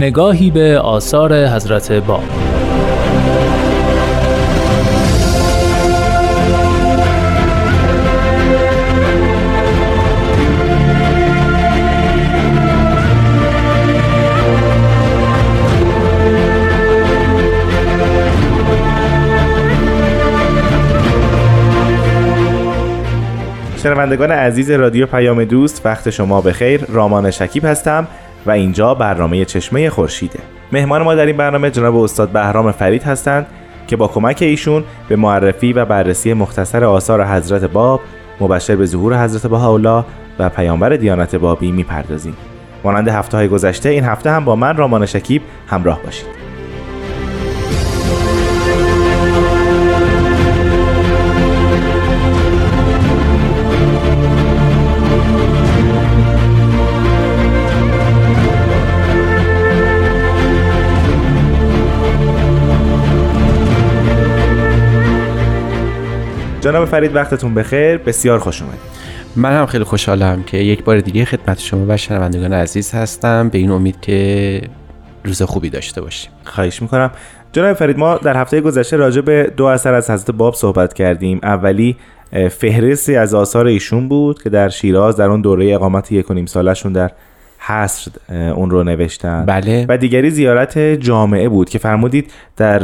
نگاهی به آثار حضرت باب شنوندگان عزیز رادیو پیام دوست وقت شما بخیر. رامان شکیب هستم. و اینجا برنامه چشمه خورشیده. مهمان ما در این برنامه جناب استاد بهرام فرید هستند که با کمک ایشون به معرفی و بررسی مختصر آثار حضرت باب مبشر به ظهور حضرت بهاءالله و پیامبر دیانت بابی می‌پردازیم. مانند هفته های گذشته این هفته هم با من رامان شکیب همراه باشید. جناب فرید وقتتون بخیر. بسیار خوش اومدید. من هم خیلی خوشحالم که یک بار دیگه خدمت شما و شنوندگان عزیز هستم. به این امید که روز خوبی داشته باشیم. خواهش می‌کنم. جناب فرید ما در هفته گذشته راجع به دو اثر از حضرت باب صحبت کردیم. اولی فهرستی از آثار ایشون بود که در شیراز در اون دوره اقامت یک و نیم سالشون در حصر اون رو نوشتن. بله. و دیگری زیارت جامعه بود که فرمودید در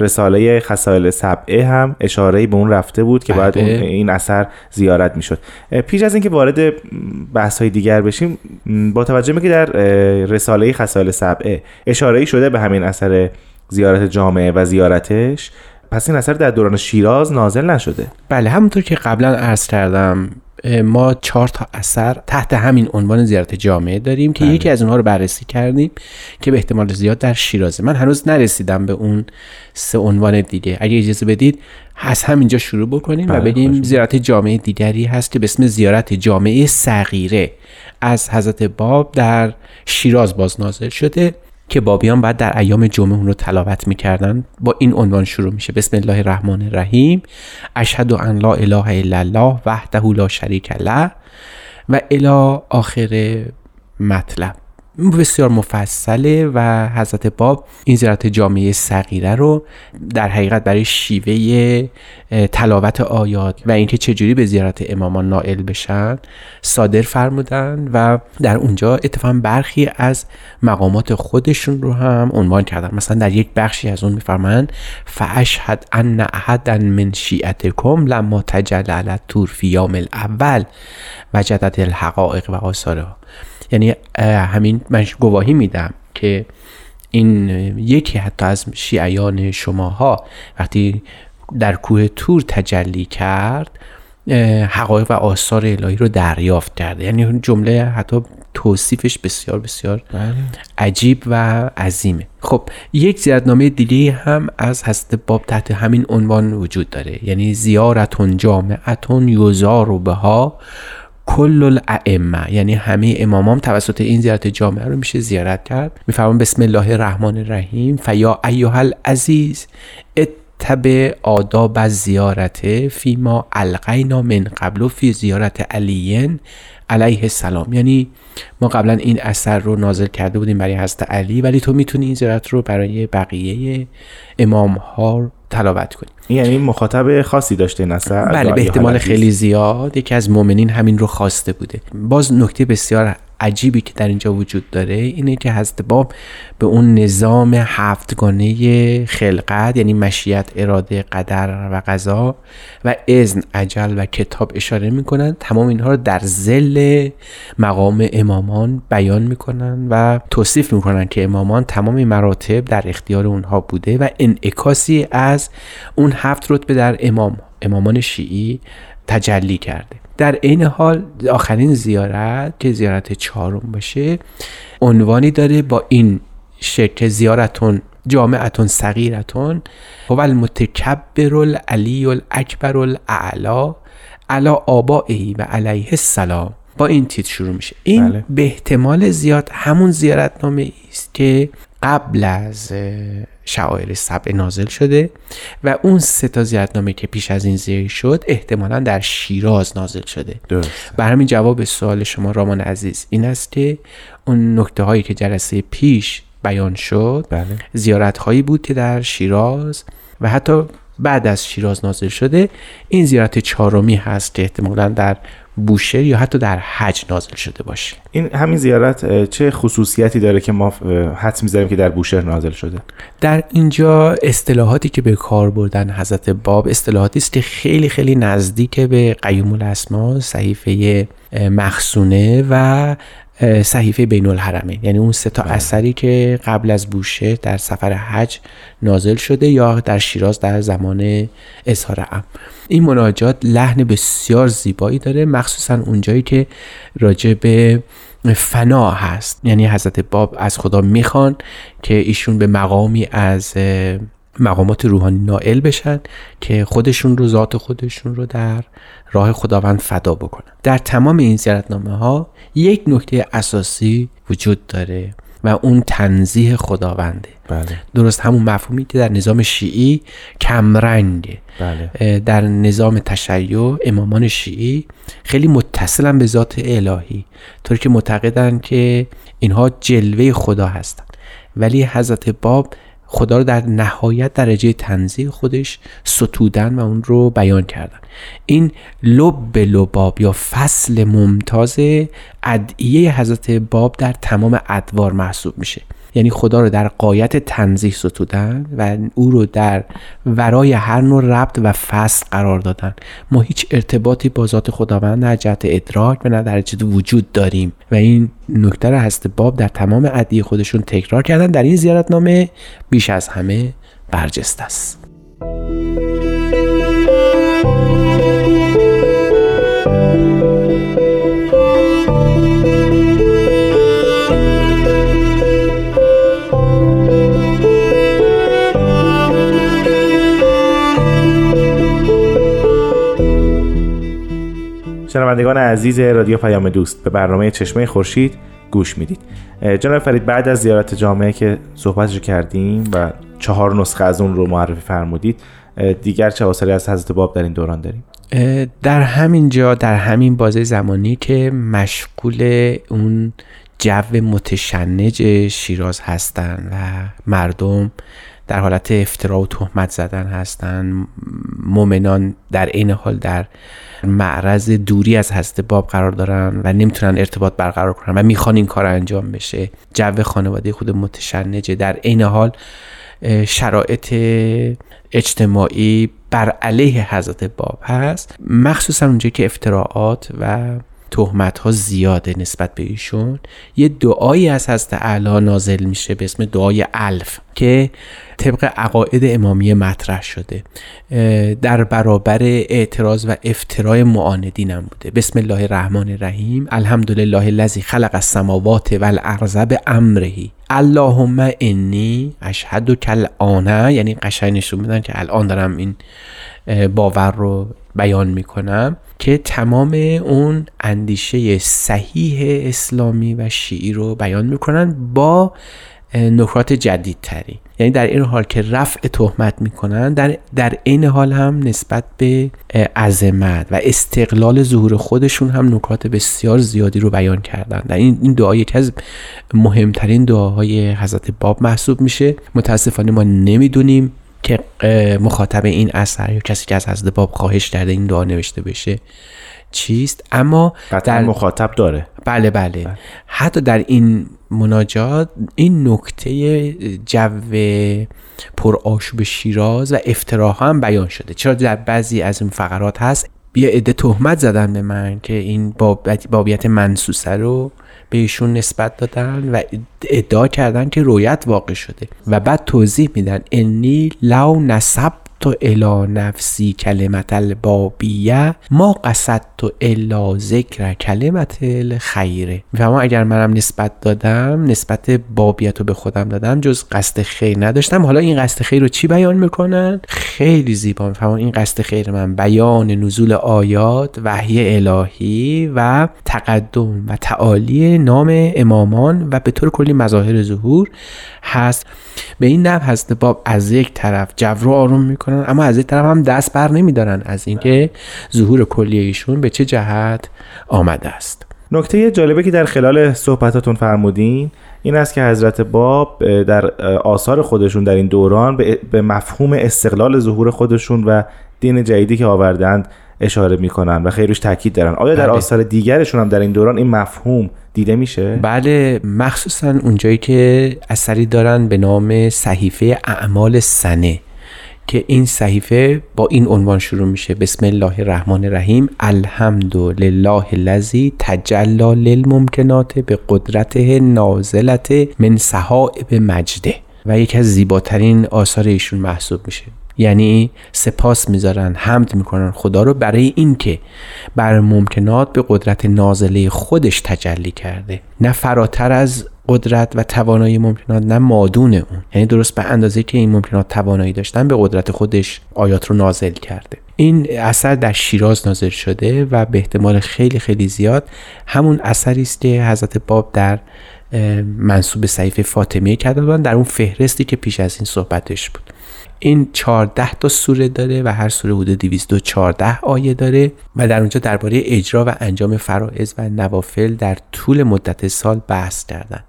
رساله خسائل سبعه هم اشاره به اون رفته بود که باید بله. این اثر زیارت می‌شد. پیش از اینکه وارد بحث های دیگر بشیم با توجه به که در رساله خسائل سبعه اشاره شده به همین اثر زیارت جامعه و زیارتش پس این اثر در دوران شیراز نازل نشده. بله همونطور که قبلا عرض کردم ما چهار تا اثر تحت همین عنوان زیارت جامعه داریم که بله. یکی از اونها رو بررسی کردیم که به احتمال زیاد در شیرازه. من هنوز نرسیدم به اون سه عنوان دیگه. اگه اجازه بدید از همینجا شروع بکنیم بله، و بگیم خواهش زیارت جامعه دیگری هست که به اسم زیارت جامعه صغیره. از حضرت باب در شیراز باز نازل شده. که بابیان بعد در ایام جمعه اون رو تلاوت می‌کردن با این عنوان شروع میشه. بسم الله الرحمن الرحیم اشهد ان لا اله الا الله وحده لا شریک له و الی آخر مطلب. بسیار مفصله و حضرت باب این زیارت جامعه صغیره رو در حقیقت برای شیوه تلاوت آیات و اینکه چجوری به زیارت امامان نائل بشن صادر فرمودن و در اونجا اتفاقا برخی از مقامات خودشون رو هم عنوان کردن. مثلا در یک بخشی از اون میفرمایند فاشهد ان احدا من شیعتکم لما تجلی علی الطور فی یوم الاول وجدت الحقائق و آثارها. یعنی همین من گواهی میدم که این یکی حتی از شیعیان شماها وقتی در کوه تور تجلی کرد حقایق و آثار الهی رو دریافت کرده. یعنی اون جمله حتی توصیفش بسیار بسیار عجیب و عظیمه. خب یک زیارتنامه دیگه هم از حضرت باب تحت همین عنوان وجود داره. یعنی زیارتون جامعتون یوزار بها کل الائمه یعنی همه امامام توسط این زیارت جامعه رو میشه زیارت کرد. میفرمان بسم الله الرحمن الرحیم فیا ایها العزیز اتبع آداب زیارت فیما القینا من قبل و فی زیارت علیین علیه السلام. یعنی ما قبلا این اثر رو نازل کرده بودیم برای حضرت علی ولی تو می‌تونی این زیارت رو برای بقیه امام ها تلاوت کنی. یعنی مخاطب خاصی داشته این اثر؟ بله به احتمال خیلی زیاد. یکی از مؤمنین همین رو خواسته بوده. باز نکته بسیار عجیبی که در اینجا وجود داره اینه که حضرت باب به اون نظام هفتگانه خلقت یعنی مشیت اراده قدر و قضا و اذن عجل و کتاب اشاره می‌کنن. تمام اینها رو در زل مقام امامان بیان می‌کنن و توصیف می‌کنن که امامان تمام مراتب در اختیار اونها بوده و انعکاسی از اون هفت رتبه در امام امامان شیعی تجلی کرده. در عین حال آخرین زیارت که زیارت چهارم باشه عنوانی داره با این شکل زیارتون جامعتون صغیرتون هو المتکبر العلی الاکبر الاعلا علا آبائهی و علیه السلام با این تیتر شروع میشه این بله. به احتمال زیاد همون زیارتنامه است که قبل از شعائر سبع نازل شده و اون سه تا زیارتنامه که پیش از این زیر شد احتمالا در شیراز نازل شده. درست بر همین جواب سوال شما رامان عزیز این است که اون نکته هایی که جلسه پیش بیان شد بله. زیارت هایی بود که در شیراز و حتی بعد از شیراز نازل شده این زیارت چهارمی هست که احتمالا در بوشهر یا حتی در حج نازل شده باشه؟ این همین زیارت چه خصوصیتی داره که ما حدس می‌ذاریم که در بوشهر نازل شده؟ در اینجا اصطلاحاتی که به کار بردن حضرت باب اصطلاحاتی است که خیلی خیلی نزدیک به قیوم الاسما صحیفه مخصونه و صحیفه بین الحرمین. یعنی اون سه تا اثری که قبل از بوشه در سفر حج نازل شده یا در شیراز در زمان اظهار ام این مناجات لحن بسیار زیبایی داره مخصوصا اونجایی که راجع به فنا هست. یعنی حضرت باب از خدا می‌خوان که ایشون به مقامی از مقامات روحانی نائل بشن که خودشون رو ذات خودشون رو در راه خداوند فدا بکنن. در تمام این زیارتنامه ها یک نکته اساسی وجود داره. و اون تنزیه خداونده. بله. درست همون مفهومی که در نظام شیعی کمرنگه. بله. در نظام تشیع امامان شیعی خیلی متصلن به ذات الهی. طوری که معتقدن که اینها جلوه خدا هستند ولی حضرت باب خدا رو در نهایت درجه تنزیه خودش ستودن و اون رو بیان کردن. این لب لباب یا فصل ممتاز ادعیه حضرت باب در تمام ادوار محسوب میشه. یعنی خدا رو در قایت تنزیه ستودن و او رو در ورای هر نوع ربط و فصل قرار دادن. ما هیچ ارتباطی با ذات خداوند نه جهت ادراک و نه در جهت وجود داریم. و این نکته رو هست باب در تمام ادعیه خودشون تکرار کردن. در این زیارتنامه بیش از همه برجسته است. شنوندگان عزیز رادیو پیام دوست به برنامه چشمه خورشید گوش می‌دید. جناب فرید بعد از زیارت جامعه که صحبتشو کردیم و چهار نسخه از اون رو معرفی فرمودید دیگر چه آثاری از حضرت باب در این دوران داریم؟ در همین جا در همین بازه زمانی که مشغول اون جو متشنج شیراز هستن و مردم در حالت افترا و تهمت زدن هستن. مؤمنان در این حال در معرض دوری از حضرت باب قرار دارن و نمی‌تونن ارتباط برقرار کنن و می‌خوان این کار انجام بشه. جو خانواده خود متشنجه در این حال شرایط اجتماعی بر علیه حضرت باب هست. مخصوصا اونجایی که افتراعات و تهمت ها زیاده نسبت به ایشون. یه دعایی از حضرت اعلی نازل میشه به اسم دعای الف که طبق عقاید امامیه مطرح شده. در برابر اعتراض و افترای معاندین هم بوده. بسم الله الرحمن الرحیم. الحمدلله الذی خلق السماوات والارض بامرهی اللهم انی اشهد کل آنه یعنی قشنگ نشون میدن که الان دارم این باور رو بیان می‌کنم که تمام اون اندیشه صحیح اسلامی و شیعی رو بیان می‌کنن با نکات جدیدتری. یعنی در این حال که رفع تهمت می‌کنن در در این حال هم نسبت به عظمت و استقلال ظهور خودشون هم نکات بسیار زیادی رو بیان کردن. در این این یکی از مهمترین دعاهای حضرت باب محسوب میشه. متاسفانه ما نمی‌دونیم که مخاطب این اثر یا کسی که از حضرت باب خواهش کرده این دعا نوشته بشه چیست؟ اما قطعا مخاطب داره. بله بله. حتی در این مناجات این نکته جو پر آشوب شیراز و افتراها هم بیان شده. چرا در بعضی از این فقرات هست؟ یه عده تهمت زدن به من که این بابت بابیت منسوسه رو به ایشون نسبت دادن و ادعا کردن که رویت واقع شده. و بعد توضیح میدن انی لو نسبت تو الا نفسی کلمت البابیه ما تو الا ذکر کلمت الخیره می‌فهمم اگر منم نسبت دادم نسبت بابیت رو به خودم دادم جز قصد خیر نداشتم. حالا این قصد خیر رو چی بیان می‌کنن؟ خیلی زیبا. می‌فهمم این قصد خیر من بیان نزول آیات وحی الهی و تقدم و تعالی نام امامان و به طور کلی مظاهر ظهور هست. به این نحو هست باب از یک طرف جو رو آروم می‌کنن اما از یک طرف هم دست بر نمیدارن از اینکه ظهور کلی ایشون به چه جهت آمده است. نکته جالبه که در خلال صحبتاتون فرمودین این است که حضرت باب در آثار خودشون در این دوران به مفهوم استقلال ظهور خودشون و دین جدیدی که آوردند اشاره می‌کنن و خیلی روش تاکید دارن. آیا در بله. آثار دیگرشون هم در این دوران این مفهوم دیده میشه؟ بله مخصوصا اونجایی که اثری دارن به نام صحیفه اعمال سنه. که این صحیفه با این عنوان شروع میشه. بسم الله الرحمن الرحیم. الحمد لله الذی تجلا للممکنات به قدرته نازلت من صحائب مجده. و یکی از زیباترین آثار ایشون محسوب میشه. یعنی سپاس می‌ذارن حمد می‌کنن. خدا رو برای اینکه بر ممکنات به قدرت نازله خودش تجلی کرده. نه فراتر از قدرت و توانایی ممکنات نه مادون اون. یعنی درست به اندازه که این ممکنات توانایی داشتن به قدرت خودش آیات رو نازل کرده. این اثر در شیراز نازل شده و به احتمال خیلی خیلی زیاد همون اثری است که حضرت باب در منصوب صحیفه فاطمیه کرده بودن در اون فهرستی که پیش از این صحبتش بود. این 14 تا سوره داره و هر سوره حدود 214 آیه داره و در اونجا درباره اجرا و انجام فرائض و نوافل در طول مدت سال بحث کردن.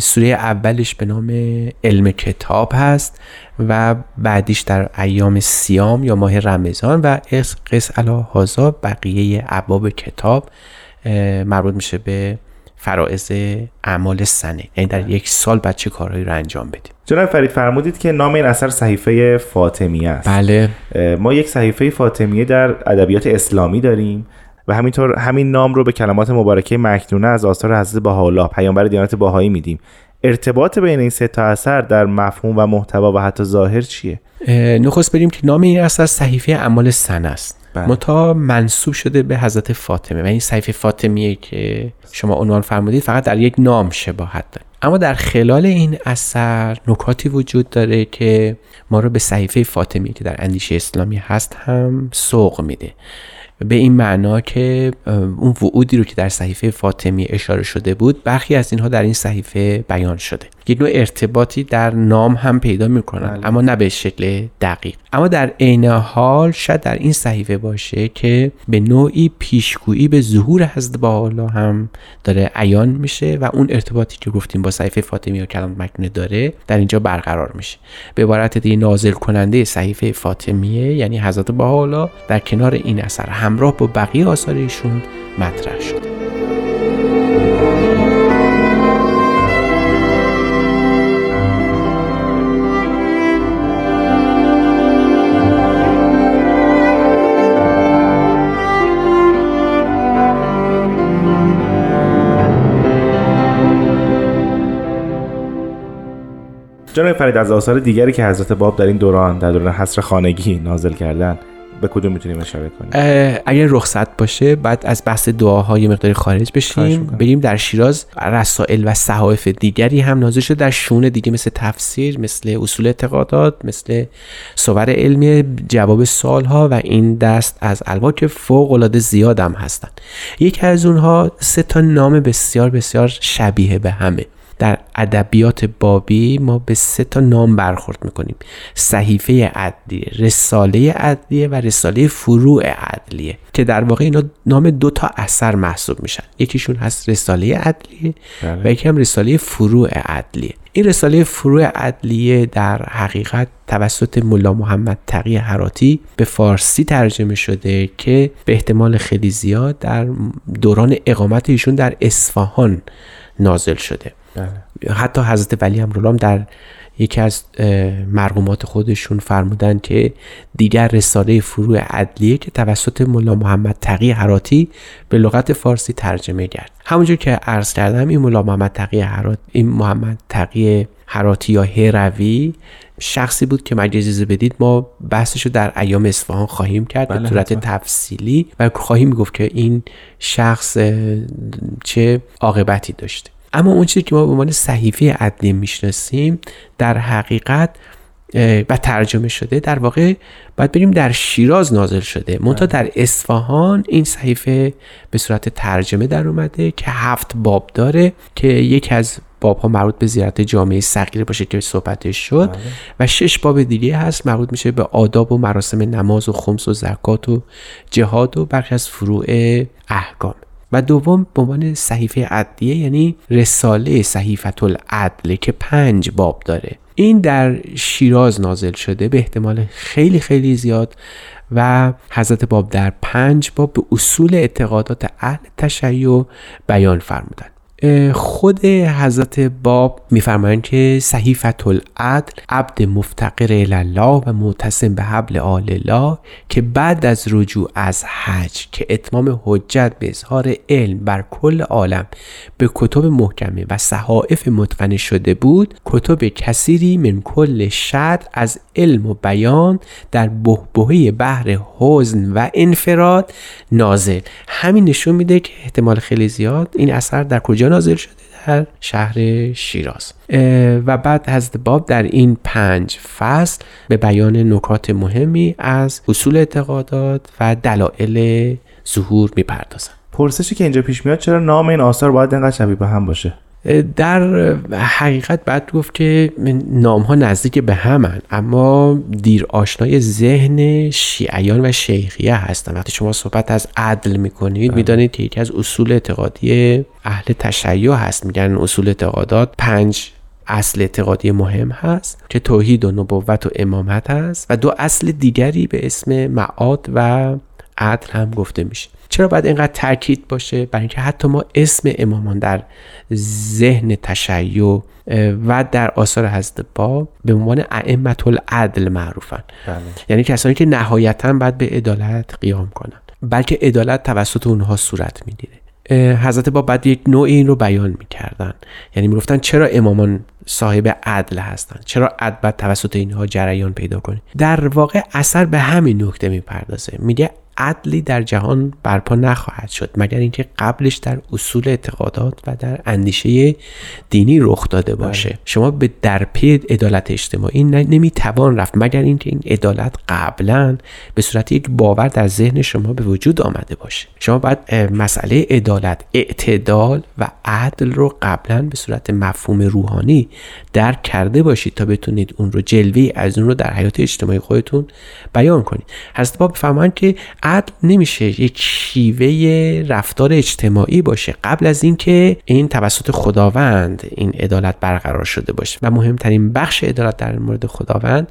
سوره اولش به نام علم کتاب هست و بعدیش در ایام سیام یا ماه رمضان و قص علا هازا بقیه ابواب کتاب مربوط میشه به فرائض اعمال سنه. یعنی در یک سال بعد چه کارهایی رو انجام بدیم؟ جناب فرید فرمودید که نام این اثر صحیفه فاطمیه است. بله. ما یک صحیفه فاطمیه در ادبیات اسلامی داریم. و همینطور همین نام رو به کلمات مبارکه مکنونه از آثار حضرت بهاءالله پیامبر دیانت باهایی میدیم. ارتباط بین این سه تا اثر در مفهوم و محتوا و حتی ظاهر چیه؟ نخست بریم که نام این اثر صحیفه اعمال سن است. بله. متا منصوب شده به حضرت فاطمه. و این صحیفه فاطمیه که شما عنوان فرمودید فقط در یک نام شباهت داره. اما در خلال این اثر نکاتی وجود داره که ما رو به صحیفه فاطمی که در اندیشه اسلامی هست هم سوق میده. به این معنا که اون وعودی رو که در صحیفه فاطمی اشاره شده بود برخی از اینها در این صحیفه بیان شده. یک نوع ارتباطی در نام هم پیدا می‌کنن بله. اما نه به شکل دقیق. اما در عین حال شاید در این صحیفه باشه که به نوعی پیشگویی به ظهور حضرت با هم داره عیان میشه و اون ارتباطی که گفتیم با صحیفه فاطمی و کلام مکنه داره در اینجا برقرار میشه. به عبارت دیگه نازل کننده صحیفه فاطمیه یعنی حضرت با در کنار این اثر همراه با بقیه آثار ایشون مطرح شده. جناب فرید از آثار دیگری که حضرت باب در این دوران در دوران حصر خانگی نازل کردن به کدوم می‌تونیم اشاره کنیم؟ اگر رخصت باشه بعد از بحث دعاهای مقدار خارج بشیم بریم در شیراز. رسائل و صحائف دیگری هم نازل شده در شون دیگه مثل تفسیر مثل اصول اعتقادات مثل صور علمی جواب سالها و این دست از الوا که فوق العاده زیاد هم هستن. یکی از اونها سه تا نام بسیار بسیار شبیه به همه. در ادبیات بابی ما به سه تا نام برخورد می‌کنیم. صحیفه عدلیه رساله عدلیه و رساله فروع عدلیه که در واقع اینا نام دو تا اثر محسوب میشن. یکیشون هست رساله عدلیه بله. و یکی هم رساله فروع عدلیه. این رساله فروع عدلیه در حقیقت توسط ملا محمد تقی حراتی به فارسی ترجمه شده که به احتمال خیلی زیاد در دوران اقامت ایشون در اصفهان نازل شده. بله. حتی حضرت ولی امرالله در یکی از مرقومات خودشون فرمودن که دیگر رساله فروع عدلیه که توسط ملا محمد تقی حراتی به لغت فارسی ترجمه کرد همونجور که عرض کردم این ملا محمد تقی حراتی این محمد تقی حراتی یا هروی شخصی بود که مگه اجازه بدید ما بحثش رو در ایام اصفهان خواهیم کرد به بله، صورت حتما. تفصیلی و خواهیم گفت که این شخص چه عاقبتی داشته اما اون چیزی که ما به عنوان صحیفه عدلی می‌شناسیم در حقیقت و ترجمه شده در واقع باید بریم در شیراز نازل شده. منتها در اصفهان این صحیفه به صورت ترجمه در اومده که هفت باب داره که یکی از باب ها مربوط به زیارت جامعه صغیره باشه که صحبتش شد. و شش باب دیگه هست مربوط میشه به آداب و مراسم نماز و خمس و زکات و جهاد و برخی از فروع احکام. و دوم به عنوان صحیفه عدلیه یعنی رساله صحیفت العدل که پنج باب داره. این در شیراز نازل شده به احتمال خیلی خیلی زیاد و حضرت باب در پنج باب به اصول اعتقادات اهل تشیع بیان فرمودن. اه، خود حضرت باب میفرمایند که صحیفت العدل عبد مفتقر الله و معتصم به حبل آل الله که بعد از رجوع از حج که اتمام حجت به اظهار علم بر کل عالم به کتب محکمه و صحائف متقنه شده بود کتب کثیری من کل شد از علم و بیان در بهبهه بحر حزن و انفراد نازل. همین نشون میده که احتمال خیلی زیاد این اثر در کجا نازل شده در شهر شیراز. و بعد حضرت باب در این پنج فصل به بیان نکات مهمی از اصول اعتقادات و دلایل ظهور می‌پردازند. پرسشی که اینجا پیش میاد چرا نام این آثار باید اینقدر شبیه به هم باشه؟ در حقیقت بعد گفت که نام ها نزدیک به همن اما دیر آشنای ذهن شیعیان و شیخیه هستن. وقتی شما صحبت از عدل می‌کنید می‌دانید که یکی از اصول اعتقادی اهل تشیع هست. میگن اصول اعتقادات پنج اصل اعتقادی مهم هست که توحید و نبوت و امامت هست و دو اصل دیگری به اسم معاد و عدل هم گفته میشه. چرا باید اینقدر تاکید باشه؟ برای اینکه حتی ما اسم امامان در ذهن تشیع و در آثار حضرت باب به عنوان ائمه العدل معروفن. یعنی کسانی که نهایتا باید به عدالت قیام کنن بلکه عدالت توسط اونها صورت می‌گیره. حضرت باب بعد یک نوع این رو بیان می‌کردن. یعنی می‌گفتن چرا امامان صاحب عدل هستن؟ چرا عدل توسط اینها جریان پیدا کنه؟ در واقع اثر به همین نکته می‌پردازه. میگه عدلی در جهان برپا نخواهد شد مگر اینکه قبلش در اصول اعتقادات و در اندیشه دینی رخ داده باشه. شما به در پی عدالت اجتماعی نمی‌توان رفت مگر اینکه این عدالت قبلا به صورت یک باور در ذهن شما به وجود آمده باشه. شما باید مسئله عدالت اعتدال و عدل رو قبلا به صورت مفهوم روحانی درک کرده باشید تا بتونید اون رو جلوه از اون رو در حیات اجتماعی خودتون بیان کنید. حضرت باب که عدل نمیشه یک شیوه رفتار اجتماعی باشه. قبل از اینکه این توسط خداوند این عدالت برقرار شده باشه. و مهمترین بخش عدالت در مورد خداوند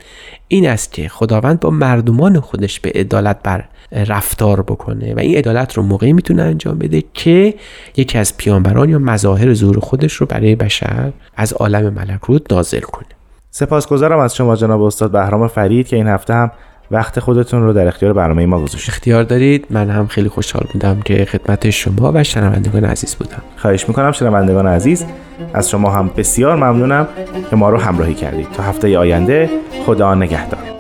این است که خداوند با مردمان خودش به عدالت بر رفتار بکنه. و این عدالت رو موقعی می‌تونه انجام بده که یکی از پیامبران یا مظاهر ظهور خودش رو برای بشر از عالم ملکوت نازل کنه. سپاسگزارم از شما جناب استاد بهرام فرید که این هفته هم وقت خودتون رو در اختیار برنامه ما گذاشتید. اختیار دارید؟ من هم خیلی خوشحال بودم که خدمت شما و شنوندگان عزیز بودم. خواهش می‌کنم شنوندگان عزیز از شما هم بسیار ممنونم که ما رو همراهی کردید. تا هفته آینده خدا نگهدار.